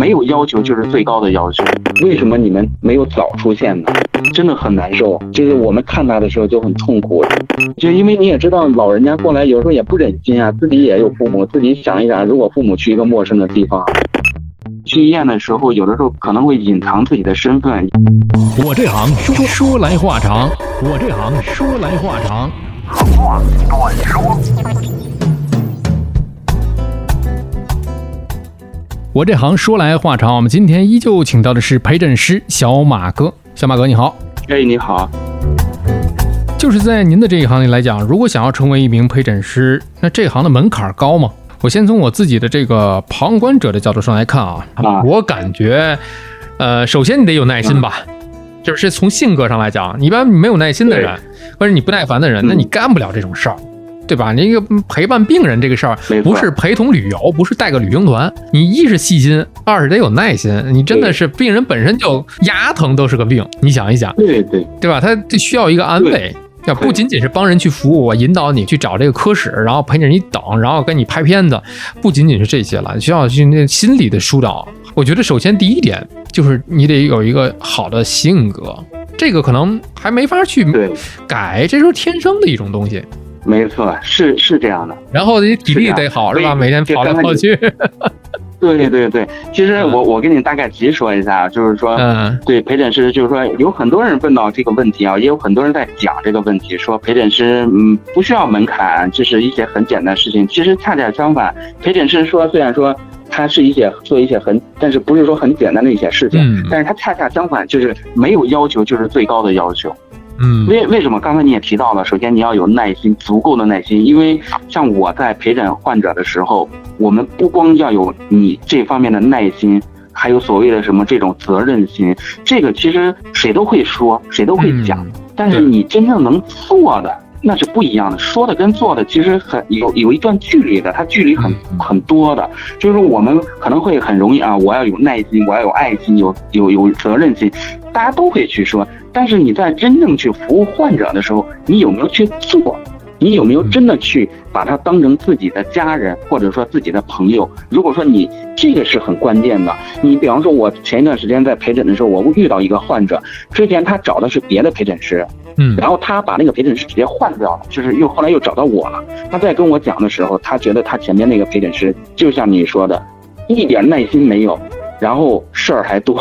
没有要求就是最高的要求。为什么你们没有早出现呢？真的很难受。就是我们看他的时候就很痛苦，就因为你也知道，老人家过来有时候也不忍心啊，自己也有父母，自己想一想，如果父母去一个陌生的地方，去医院的时候，有的时候可能会隐藏自己的身份。我这行说说来话长，我这行说来话长。话短说。我这行说来话长，我们今天依旧请到的是陪诊师小马哥。小马哥你好，哎你好。就是在您的这一行里来讲，如果想要成为一名陪诊师，那这行的门槛高吗？我先从我自己的这个旁观者的角度上来看啊，我感觉，呃，首先你得有耐心吧，就是从性格上来讲，一般没有耐心的人，或者你不耐烦的人，那你干不了这种事儿。对吧？你一个陪伴病人这个事儿，不是陪同旅游，不是带个旅行团。你一是细心，二是得有耐心。你真的是病人本身就牙疼都是个病。你想一想，对对对吧？他需要一个安慰，要不仅仅是帮人去服务，我引导你去找这个科室，然后陪着你等，然后跟你拍片子，不仅仅是这些了，需要去那心理的疏导。我觉得首先第一点就是你得有一个好的性格，这个可能还没法去改，这是天生的一种东西。没错，是是这样的。然后你体力得好，是吧？每天跑来跑去。对对对，其实我我跟你大概提说一下，就是说，嗯，对陪诊师，就是说有很多人问到这个问题啊，也有很多人在讲这个问题，说陪诊师嗯不需要门槛，这是一些很简单的事情。其实恰恰相反，陪诊师说虽然说他是一些做一些很，但是不是说很简单的一些事情，但是他恰恰相反，就是没有要求就是最高的要求。嗯，为为什么刚才你也提到了？首先你要有耐心，足够的耐心。因为像我在陪诊患者的时候，我们不光要有你这方面的耐心，还有所谓的什么这种责任心。这个其实谁都会说，谁都会讲，但是你真正能做的。那是不一样的，说的跟做的其实很有有一段距离的，它距离很很多的。就是我们可能会很容易啊，我要有耐心，我要有爱心，有有有责任心，大家都会去说。但是你在真正去服务患者的时候，你有没有去做？你有没有真的去把他当成自己的家人，或者说自己的朋友？如果说你这个是很关键的。你比方说，我前一段时间在陪诊的时候，我遇到一个患者，之前他找的是别的陪诊师。嗯，然后他把那个陪诊师直接换掉了，就是又后来又找到我了。他在跟我讲的时候，他觉得他前面那个陪诊师就像你说的，一点耐心没有，然后事儿还多。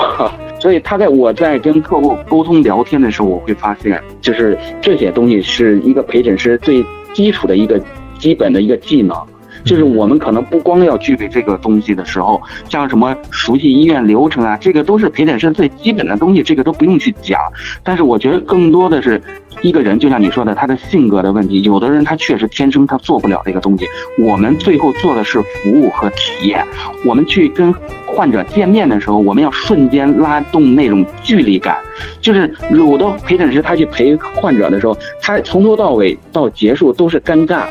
所以他在我在跟客户沟通聊天的时候，我会发现，就是这些东西是一个陪诊师最基础的一个基本的一个技能。就是我们可能不光要具备这个东西的时候，像什么熟悉医院流程啊，这个都是陪诊师最基本的东西，这个都不用去讲。但是我觉得更多的是一个人，就像你说的，他的性格的问题。有的人他确实天生他做不了这个东西。我们最后做的是服务和体验。我们去跟患者见面的时候，我们要瞬间拉动那种距离感。就是有的陪诊师他去陪患者的时候，他从头到尾到结束都是尴尬，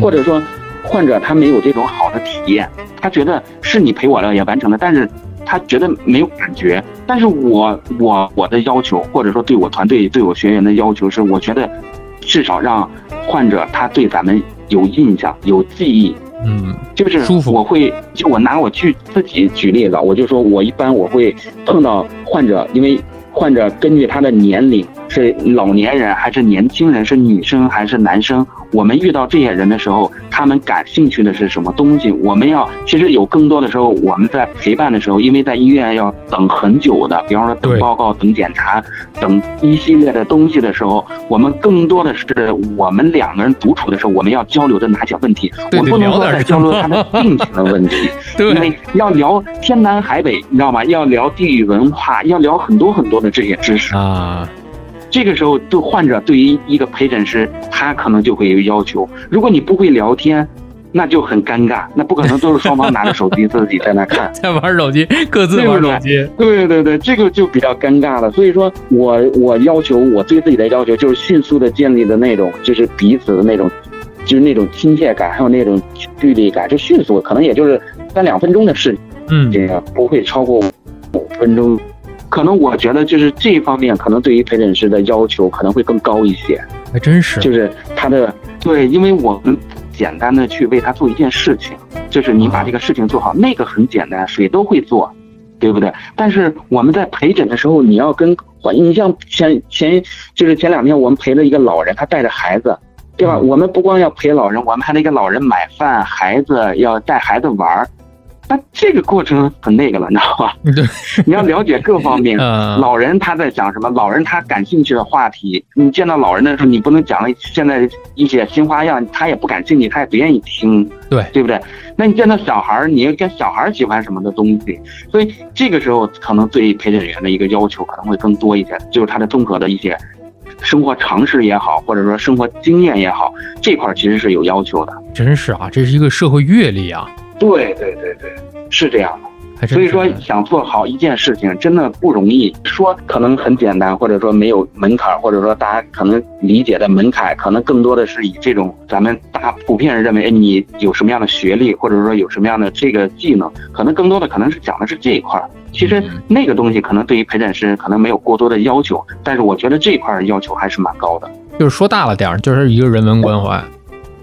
或者说。患者他没有这种好的体验，他觉得是你陪我了也完成了，但是他觉得没有感觉。但是我我我的要求，或者说对我团队对我学员的要求是，我觉得至少让患者他对咱们有印象、有记忆。嗯，就是我会就我拿我去自己举例子，我就说我一般我会碰到患者，因为患者根据他的年龄是老年人还是年轻人，是女生还是男生。我们遇到这些人的时候，他们感兴趣的是什么东西？我们要其实有更多的时候，我们在陪伴的时候，因为在医院要等很久的，比方说等报告、等检查、等一系列的东西的时候，我们更多的是我们两个人独处的时候，我们要交流的哪些问题？我们不能说在交流他的病情的问题，因为要聊天南海北，你知道吗？要聊地域文化，要聊很多很多的这些知识啊。这个时候，对患者对于一个陪诊师，他可能就会有要求。如果你不会聊天，那就很尴尬。那不可能都是双方拿着手机自己在那看，在玩手机，各自玩手机。对对对，这个就比较尴尬了。所以说我我要求我对自己的要求就是迅速的建立的那种，就是彼此的那种，就是那种亲切感，还有那种距离感，就迅速，可能也就是三两分钟的事情，嗯，这个不会超过五分钟。可能我觉得就是这方面，可能对于陪诊师的要求可能会更高一些。还真是，就是他的对，因为我们简单的去为他做一件事情，就是你把这个事情做好，那个很简单，谁都会做。对不对？但是我们在陪诊的时候，你要跟你像前前就是前两天我们陪了一个老人，他带着孩子，对吧？我们不光要陪老人，我们还得给老人买饭，孩子要带孩子玩儿。那这个过程很那个了，你知道吧？对，你要了解各方面。老人他在讲什么？老人他感兴趣的话题，你见到老人的时候，你不能讲了现在一些新花样，他也不感兴趣，他也不愿意听。对，对不对？那你见到小孩儿，你要跟小孩儿喜欢什么的东西，所以这个时候可能对陪诊员的一个要求可能会更多一些，就是他的综合的一些生活常识也好，或者说生活经验也好，这块其实是有要求的。真是啊，这是一个社会阅历啊。对对对对，是这样的。所以说，想做好一件事情真的不容易。说可能很简单，或者说没有门槛，或者说大家可能理解的门槛，可能更多的是以这种咱们大普遍人认为，哎，你有什么样的学历，或者说有什么样的这个技能，可能更多的可能是讲的是这一块。其实那个东西可能对于陪诊师可能没有过多的要求，但是我觉得这一块要求还是蛮高的。就是说大了点儿，就是一个人文关怀。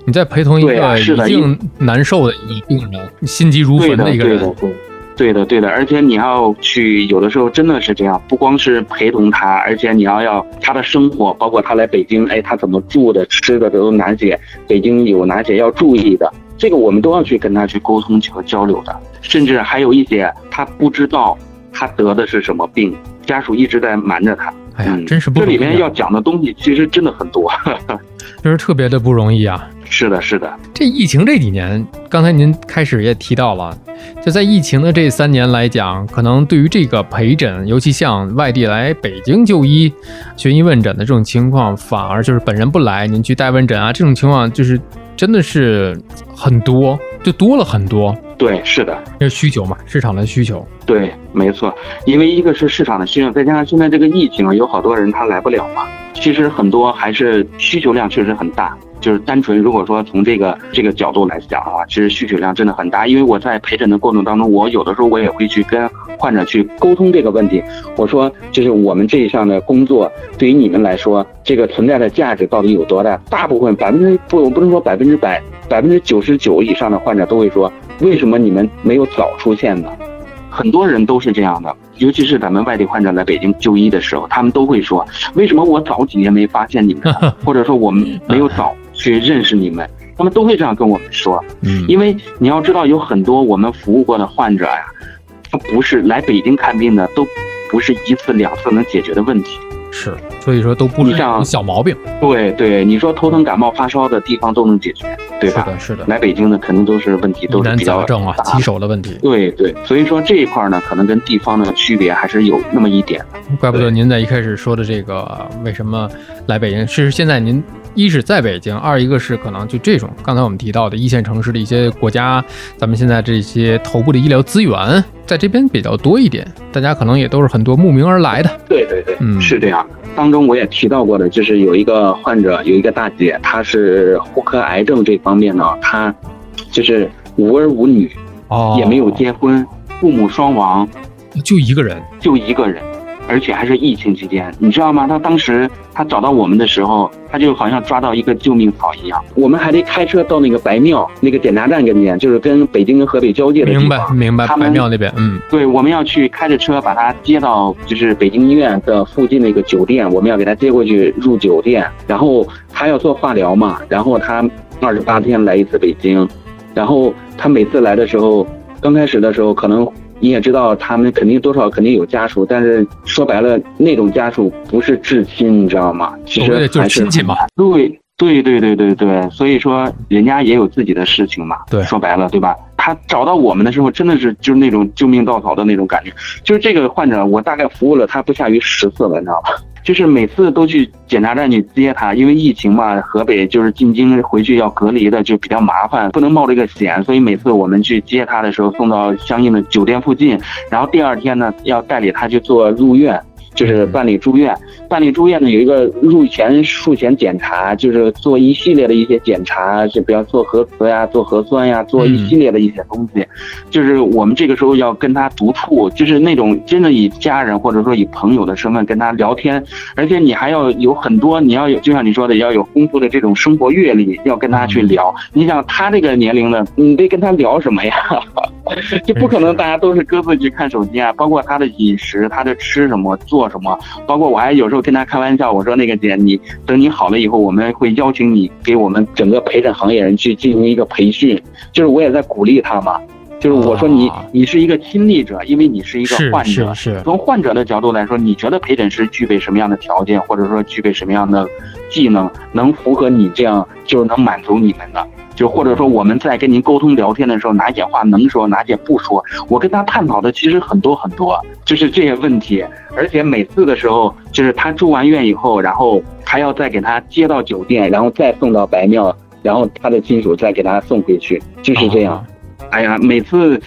你在陪同一个已经难受的一个病人，心急如焚的一个人，对的，对的，对的，对的。而且你要去，有的时候真的是这样，不光是陪同他，而且你要要他的生活，包括他来北京，哎，他怎么住的、吃的都有哪些，北京有哪些要注意的，这个我们都要去跟他去沟通和交流的。甚至还有一些他不知道他得的是什么病，家属一直在瞒着他。哎呀，真是不这里面要讲的东西其实真的很多，就是特别的不容易啊。是的，是的。这疫情这几年，刚才您开始也提到了，就在疫情的这三年来讲，可能对于这个陪诊，尤其像外地来北京就医、寻医问诊的这种情况，反而就是本人不来，您去代问诊啊，这种情况就是真的是很多，就多了很多。对，是的，这是需求嘛，市场的需求。对，没错，因为一个是市场的需求，再加上现在这个疫情，有好多人他来不了嘛，其实很多还是需求量确实很大。就是单纯，如果说从这个这个角度来讲的话，其实需求量真的很大。因为我在陪诊的过程当中，我有的时候我也会去跟患者去沟通这个问题。我说，就是我们这一项的工作对于你们来说，这个存在的价值到底有多大？大部分百分之不，我不能说百分之百，百分之九十九以上的患者都会说，为什么你们没有早出现呢？很多人都是这样的，尤其是咱们外地患者来北京就医的时候，他们都会说，为什么我早几年没发现你们，或者说我们没有早。去认识你们，他们都会这样跟我们说。嗯，因为你要知道，有很多我们服务过的患者呀，他不是来北京看病的，都不是一次两次能解决的问题。是，所以说都不是小毛病。对对，你说头疼、感冒、发烧的地方都能解决，对吧？是的，是的。来北京的肯定都是问题，都是比较正啊，棘手的问题。对对，所以说这一块呢，可能跟地方的区别还是有那么一点。怪不得您在一开始说的这个，为什么来北京？是现在您一是在北京，二一个是可能就这种刚才我们提到的一线城市的一些国家，咱们现在这些头部的医疗资源在这边比较多一点，大家可能也都是很多慕名而来的。对对对，嗯，是这样。当中我也提到过的，就是有一个患者，有一个大姐，她是妇科癌症这方面呢，她就是无儿无女，哦，也没有结婚，父母双亡，就一个人，就一个人。而且还是疫情期间，你知道吗？他当时他找到我们的时候，他就好像抓到一个救命草一样。我们还得开车到那个白庙那个检查站跟前，就是跟北京跟河北交界的地方。明白，明白。白庙那边，嗯，对，我们要去开着车把他接到就是北京医院的附近的一个酒店，我们要给他接过去入酒店，然后他要做化疗嘛，然后他二十八天来一次北京，然后他每次来的时候，刚开始的时候可能。你也知道，他们肯定多少肯定有家属，但是说白了，那种家属不是至亲，你知道吗？其实就是亲戚嘛。对对对对对对，所以说人家也有自己的事情嘛。对，说白了，对吧？他找到我们的时候，真的是就是那种救命稻草的那种感觉。就是这个患者，我大概服务了他不下于十次了，你知道吧？就是每次都去检查站去接他，因为疫情嘛，河北就是进京回去要隔离的就比较麻烦，不能冒这个险，所以每次我们去接他的时候，送到相应的酒店附近，然后第二天呢，要代理他去做入院。就是办理住院，办理住院呢有一个入前术前检查，就是做一系列的一些检查，就比方做核磁呀、做核酸呀、做一系列的一些东西。就是我们这个时候要跟他独处，就是那种真的以家人或者说以朋友的身份跟他聊天，而且你还要有很多，你要有就像你说的，要有丰富的这种生活阅历，要跟他去聊。你想他这个年龄呢，你得跟他聊什么呀？就不可能大家都是各自去看手机啊。包括他的饮食，他的吃什么，做什么，包括我还有时候跟他开玩笑，我说那个姐，你等你好了以后，我们会邀请你给我们整个陪诊行业人去进行一个培训，就是我也在鼓励他嘛。就是我说你，你是一个亲历者，因为你是一个患者。是是。从患者的角度来说，你觉得陪诊师具备什么样的条件，或者说具备什么样的技能，能符合你这样，就是能满足你们的？就或者说我们在跟您沟通聊天的时候，哪些话能说，哪些不说？我跟他探讨的其实很多很多，就是这些问题。而且每次的时候，就是他住完院以后，然后还要再给他接到酒店，然后再送到白庙，然后他的亲属再给他送回去，就是这样。哎呀，每次，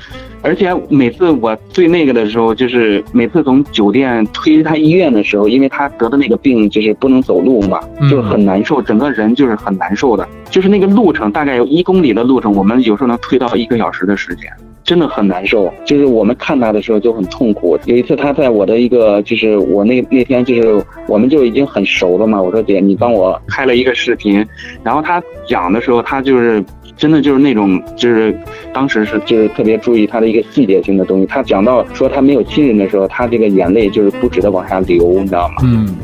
而且每次我最那个的时候，就是每次从酒店推他医院的时候，因为他得的那个病就是不能走路嘛，就很难受，整个人就是很难受的。就是那个路程大概有一公里的路程，我们有时候能推到一个小时的时间，真的很难受。就是我们看他的时候就很痛苦。有一次他在我的一个，就是我那那天就是我们就已经很熟了嘛，我说姐，你帮我拍了一个视频，然后他讲的时候，他就是。真的就是那种，就是当时是就是特别注意他的一个细节性的东西。他讲到说他没有亲人的时候，他这个眼泪就是不止的往下流，你知道吗？嗯。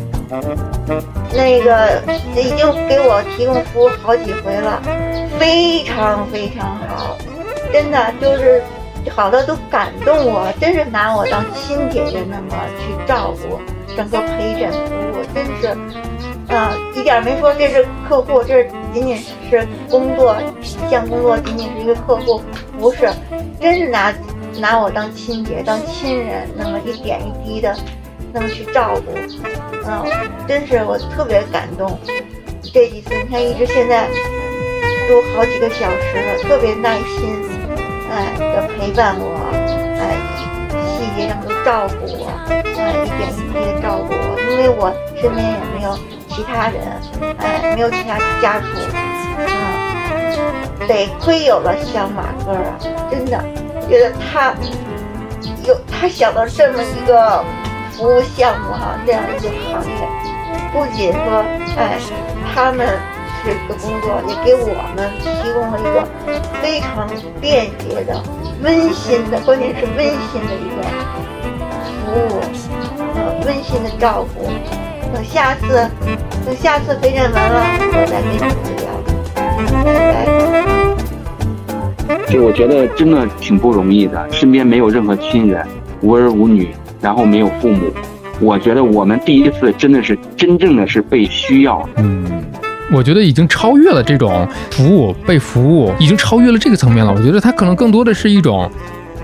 那个已经给我提供服务好几回了，非常非常好，真的就是好多都感动我，真是拿我当亲姐姐那么去照顾，整个陪诊服务真是。啊，一点没说这是客户，这仅仅是工作，一项工作仅仅是一个客户，不是，真是拿拿我当亲姐当亲人，那么一点一滴的，那么去照顾，嗯，真是我特别感动。这几次你看，一直现在都好几个小时了，特别耐心，哎的陪伴我，哎细节上都照顾我，哎一点一滴的照顾我，因为我身边也没有。其他人，哎，没有其他家属，嗯，得亏有了小马哥啊，真的觉得他有他想到这么一个服务项目哈，这样一个行业，不仅说，哎，他们这个工作，也给我们提供了一个非常便捷的、温馨的，关键是温馨的一个服务，呃，温馨的照顾。等下次，等下次陪诊完了，我再跟你们聊。就我觉得真的挺不容易的，身边没有任何亲人，无儿无女，然后没有父母。我觉得我们第一次真的是真正的是被需要。我觉得已经超越了这种服务被服务，已经超越了这个层面了。我觉得它可能更多的是一种。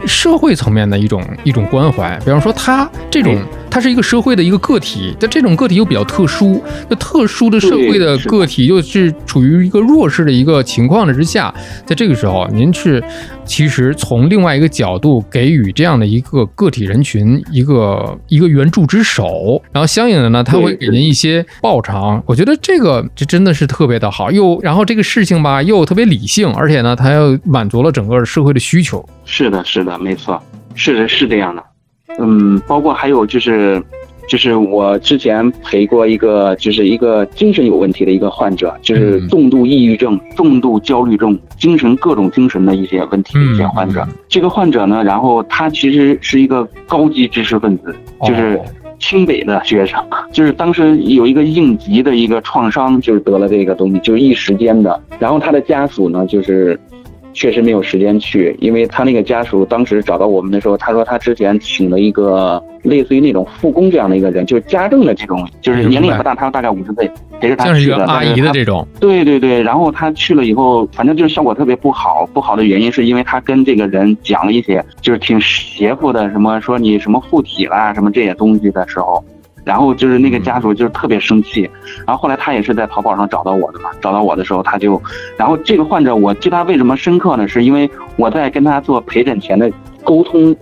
社会层面的一种一种关怀，比方说他这种，他是一个社会的一个个体，但这种个体又比较特殊，那特殊的社会的个体又是处于一个弱势的一个情况的之下，在这个时候，您是其实从另外一个角度给予这样的一个个体人群一个一个援助之手，然后相应的呢，他会给您一些报偿。我觉得这个这真的是特别的好，又然后这个事情吧又特别理性，而且呢，它又满足了整个社会的需求。是的，是的，没错，是的，是这样的，嗯，包括还有就是，就是我之前陪过一个，就是一个精神有问题的一个患者，就是重度抑郁症、重度焦虑症、精神各种精神的一些问题的一些患者。这个患者呢，然后他其实是一个高级知识分子，就是清北的学生，就是当时有一个应急的一个创伤，就是得了这个东西，就是一时间的。然后他的家属呢，就是。确实没有时间去，因为他那个家属当时找到我们的时候，他说他之前请了一个类似于那种护工这样的一个人，就是家政的这种，就是年龄也不大，他大概五十岁，陪着他去的。阿姨的这种。对对对，然后他去了以后，反正就是效果特别不好，不好的原因是因为他跟这个人讲了一些就是挺邪乎的，什么说你什么附体啦，什么这些东西的时候。然后就是那个家属就是特别生气，然后后来他也是在淘宝上找到我的嘛，找到我的时候他就，然后这个患者我记他为什么深刻呢？是因为我在跟他做陪诊前的沟通，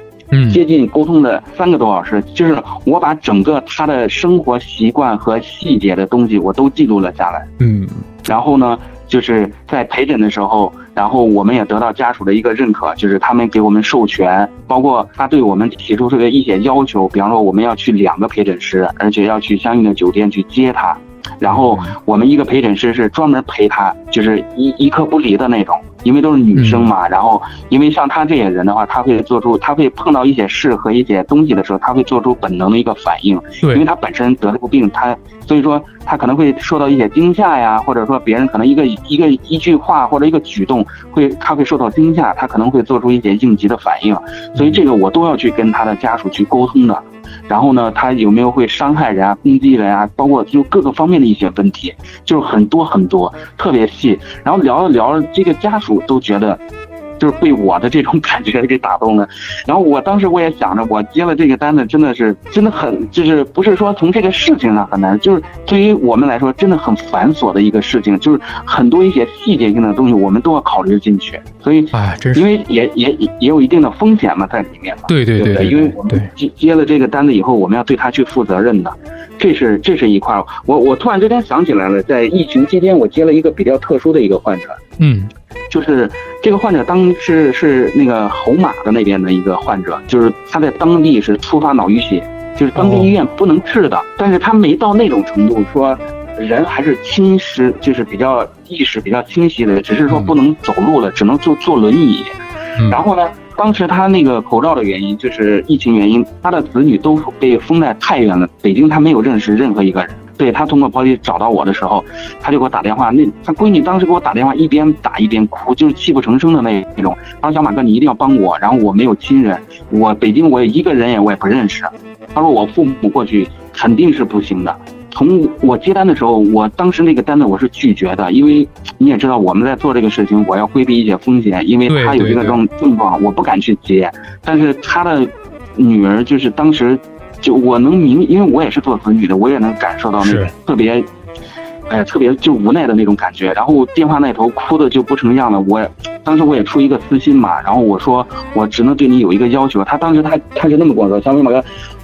接近沟通的三个多小时，就是我把整个他的生活习惯和细节的东西我都记录了下来，嗯，然后呢。就是在陪诊的时候，然后我们也得到家属的一个认可，就是他们给我们授权，包括他对我们提出这个一些要求，比方说我们要去两个陪诊师，而且要去相应的酒店去接他，然后我们一个陪诊师是专门陪他，就是一一刻不离的那种。因为都是女生嘛，然后因为像他这些人的话，他会做出，他会碰到一些事和一些东西的时候，他会做出本能的一个反应。对，因为他本身得这个病，他所以说他可能会受到一些惊吓呀，或者说别人可能一个一个一句话或者一个举动会他会受到惊吓，他可能会做出一些应急的反应。所以这个我都要去跟他的家属去沟通的。然后呢，他有没有会伤害人啊、攻击人啊，包括就各个方面的一些问题，就是很多很多，特别细。然后聊着聊着，这个家属都觉得。就是被我的这种感觉给打动了，然后我当时我也想着，我接了这个单子，真的是真的很，就是不是说从这个事情上很难，就是对于我们来说真的很繁琐的一个事情，就是很多一些细节性的东西我们都要考虑进去，所以哎，真是因为也也也有一定的风险嘛在里面嘛，对对对，因为我们接接了这个单子以后，我们要对他去负责任的，这是这是一块。我我突然之间想起来了，在疫情期间，我接了一个比较特殊的一个患者，嗯。就是这个患者当时是那个侯马的那边的一个患者，就是他在当地是突发脑淤血，就是当地医院不能治的，但是他没到那种程度，说人还是清晰，就是比较意识比较清晰的，只是说不能走路了，只能坐坐轮椅。然后呢，当时他那个口罩的原因，就是疫情原因，他的子女都被封在太原了，北京他没有认识任何一个人。对他通过保险找到我的时候，他就给我打电话。那他闺女当时给我打电话，一边打一边哭，就是泣不成声的那那种。他说：“小马哥，你一定要帮我。”然后我没有亲人，我北京我也一个人也我也不认识。他说我父母过去肯定是不行的。从我接单的时候，我当时那个单子我是拒绝的，因为 你也知道我们在做这个事情，我要规避一些风险，因为他有这个症症状，我不敢去接。但是他的女儿就是当时。就我能明，因为我也是做子女的，我也能感受到那种特别，哎呀，特别就无奈的那种感觉。然后电话那头哭的就不成样了。我当时我也出一个私心嘛，然后我说我只能对你有一个要求。他当时他他是那么跟我说：“小飞马哥，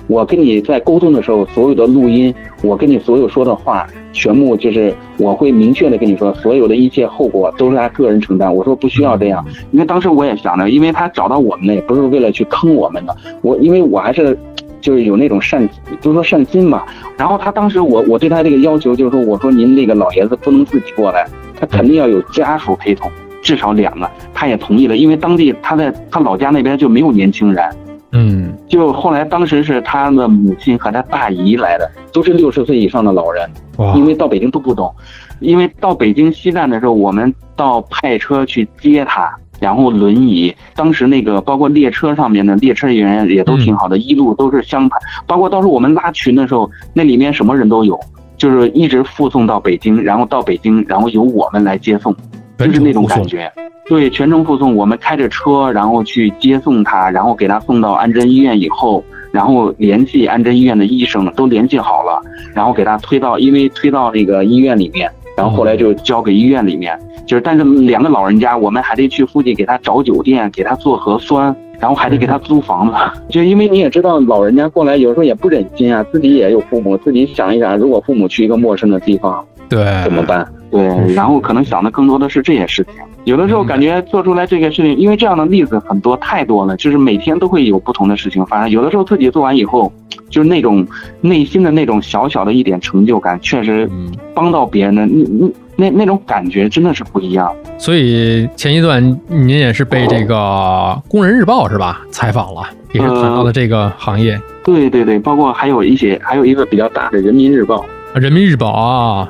我跟你在沟通的时候，所有的录音，我跟你所有说的话，全部就是我会明确的跟你说，所有的一切后果都是他个人承担。”我说不需要这样，因为当时我也想着，因为他找到我们呢，也不是为了去坑我们的。我因为我还是。就是有那种善，就是说善心嘛。然后他当时我我对他这个要求就是说，我说您那个老爷子不能自己过来，他肯定要有家属陪同，至少两个。他也同意了，因为当地他在他老家那边就没有年轻人。嗯，就后来当时是他的母亲和他大姨来的，都是六十岁以上的老人。因为到北京都不懂，因为到北京西站的时候，我们到派车去接他。然后轮椅，当时那个包括列车上面的列车员也都挺好的，一路都是相排。包括当时我们拉群的时候，那里面什么人都有，就是一直附送到北京，然后到北京，然后由我们来接送，就是那种感觉。对，全程附送，我们开着车，然后去接送他，然后给他送到安贞医院以后，然后联系安贞医院的医生都联系好了，然后给他推到，因为推到那个医院里面。然后后来就交给医院里面，就是，但是两个老人家，我们还得去附近给他找酒店，给他做核酸，然后还得给他租房子。就因为你也知道，老人家过来有时候也不忍心啊，自己也有父母，自己想一想，如果父母去一个陌生的地方，对，怎么办？对，然后可能想的更多的是这些事情。有的时候感觉做出来这个事情，因为这样的例子很多太多了，就是每天都会有不同的事情发生。有的时候自己做完以后，就是那种内心的那种小小的一点成就感，确实帮到别人的那那那那种感觉真的是不一样。所以前一段您也是被这个《工人日报》是吧采访了，也是谈到了这个行业。对对对，包括还有一些，还有一个比较大的《人民日报》。人民日报啊。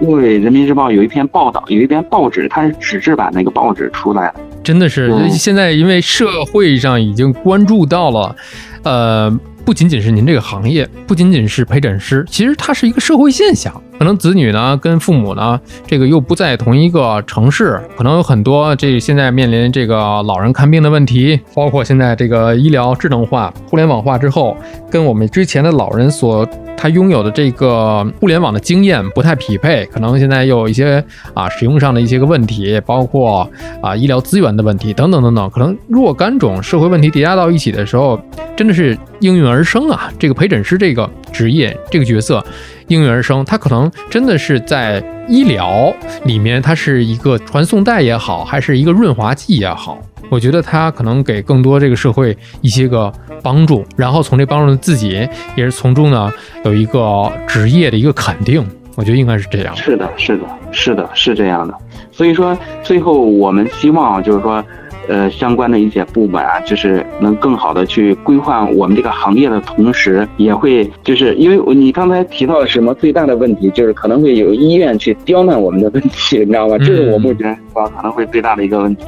对，《人民日报》有一篇报道，有一篇报纸，它是纸质版那个报纸出来了。真的是，现在因为社会上已经关注到了，呃，不仅仅是您这个行业，不仅仅是陪诊师，其实它是一个社会现象。可能子女呢跟父母呢，这个又不在同一个城市，可能有很多这现在面临这个老人看病的问题，包括现在这个医疗智能化、互联网化之后，跟我们之前的老人所他拥有的这个互联网的经验不太匹配，可能现在又有一些啊使用上的一些个问题，包括啊医疗资源的问题等等等等，可能若干种社会问题叠加到一起的时候，真的是应运而生啊！这个陪诊师这个职业这个角色。应运而生，他可能真的是在医疗里面，它是一个传送带也好，还是一个润滑剂也好，我觉得他可能给更多这个社会一些个帮助，然后从这帮助自己也是从中呢有一个职业的一个肯定。我觉得应该是这样。是的，是的，是的，是这样的。所以说，最后我们希望就是说。呃，相关的一些部门啊，就是能更好的去规划我们这个行业的同时，也会就是因为你刚才提到什么最大的问题，就是可能会有医院去刁难我们的问题，你知道吗？这是我目前说可能会最大的一个问题，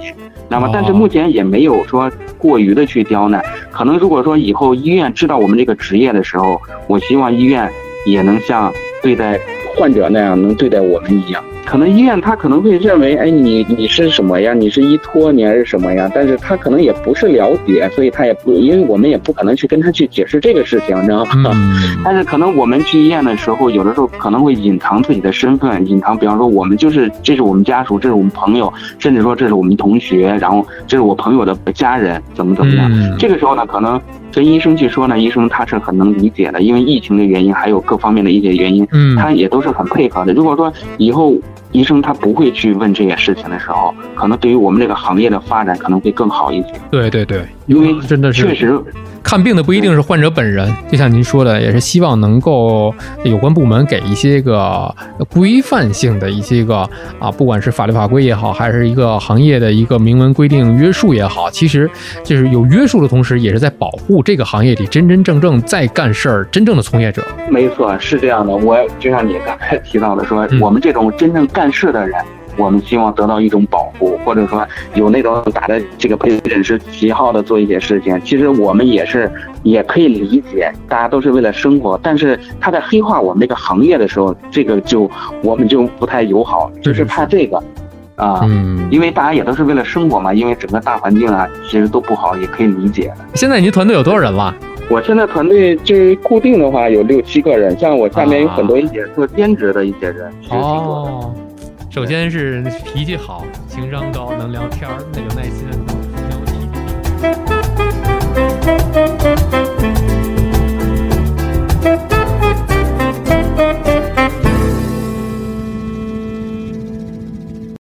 那么？但是目前也没有说过于的去刁难，可能如果说以后医院知道我们这个职业的时候，我希望医院也能像对待患者那样，能对待我们一样。可能医院他可能会认为，哎，你你是什么呀？你是依托，你还是什么呀？但是他可能也不是了解，所以他也不，因为我们也不可能去跟他去解释这个事情，你知道吗？但是可能我们去医院的时候，有的时候可能会隐藏自己的身份，隐藏，比方说我们就是这是我们家属，这是我们朋友，甚至说这是我们同学，然后这是我朋友的家人，怎么怎么样？这个时候呢，可能跟医生去说呢，医生他是很能理解的，因为疫情的原因，还有各方面的一些原因，嗯，他也都是很配合的。如果说以后。医生他不会去问这些事情的时候，可能对于我们这个行业的发展可能会更好一些。对对对，因为真的是确实。看病的不一定是患者本人，就像您说的，也是希望能够有关部门给一些个规范性的一些个啊，不管是法律法规也好，还是一个行业的一个明文规定约束也好，其实就是有约束的同时，也是在保护这个行业里真真正正在干事儿、真正的从业者。没错，是这样的。我就像你刚才提到的，说我们这种真正干事的人。我们希望得到一种保护，或者说有那种打着这个陪诊师旗号的做一些事情，其实我们也是也可以理解，大家都是为了生活。但是他在黑化我们这个行业的时候，这个就我们就不太友好，就是怕这个啊，因为大家也都是为了生活嘛，因为整个大环境啊，其实都不好，也可以理解。现在您团队有多少人了？我现在团队就是固定的话有六七个人，像我下面有很多一些做兼职的一些人，哦。首先是脾气好，情商高，能聊天儿，那有耐心，能交际。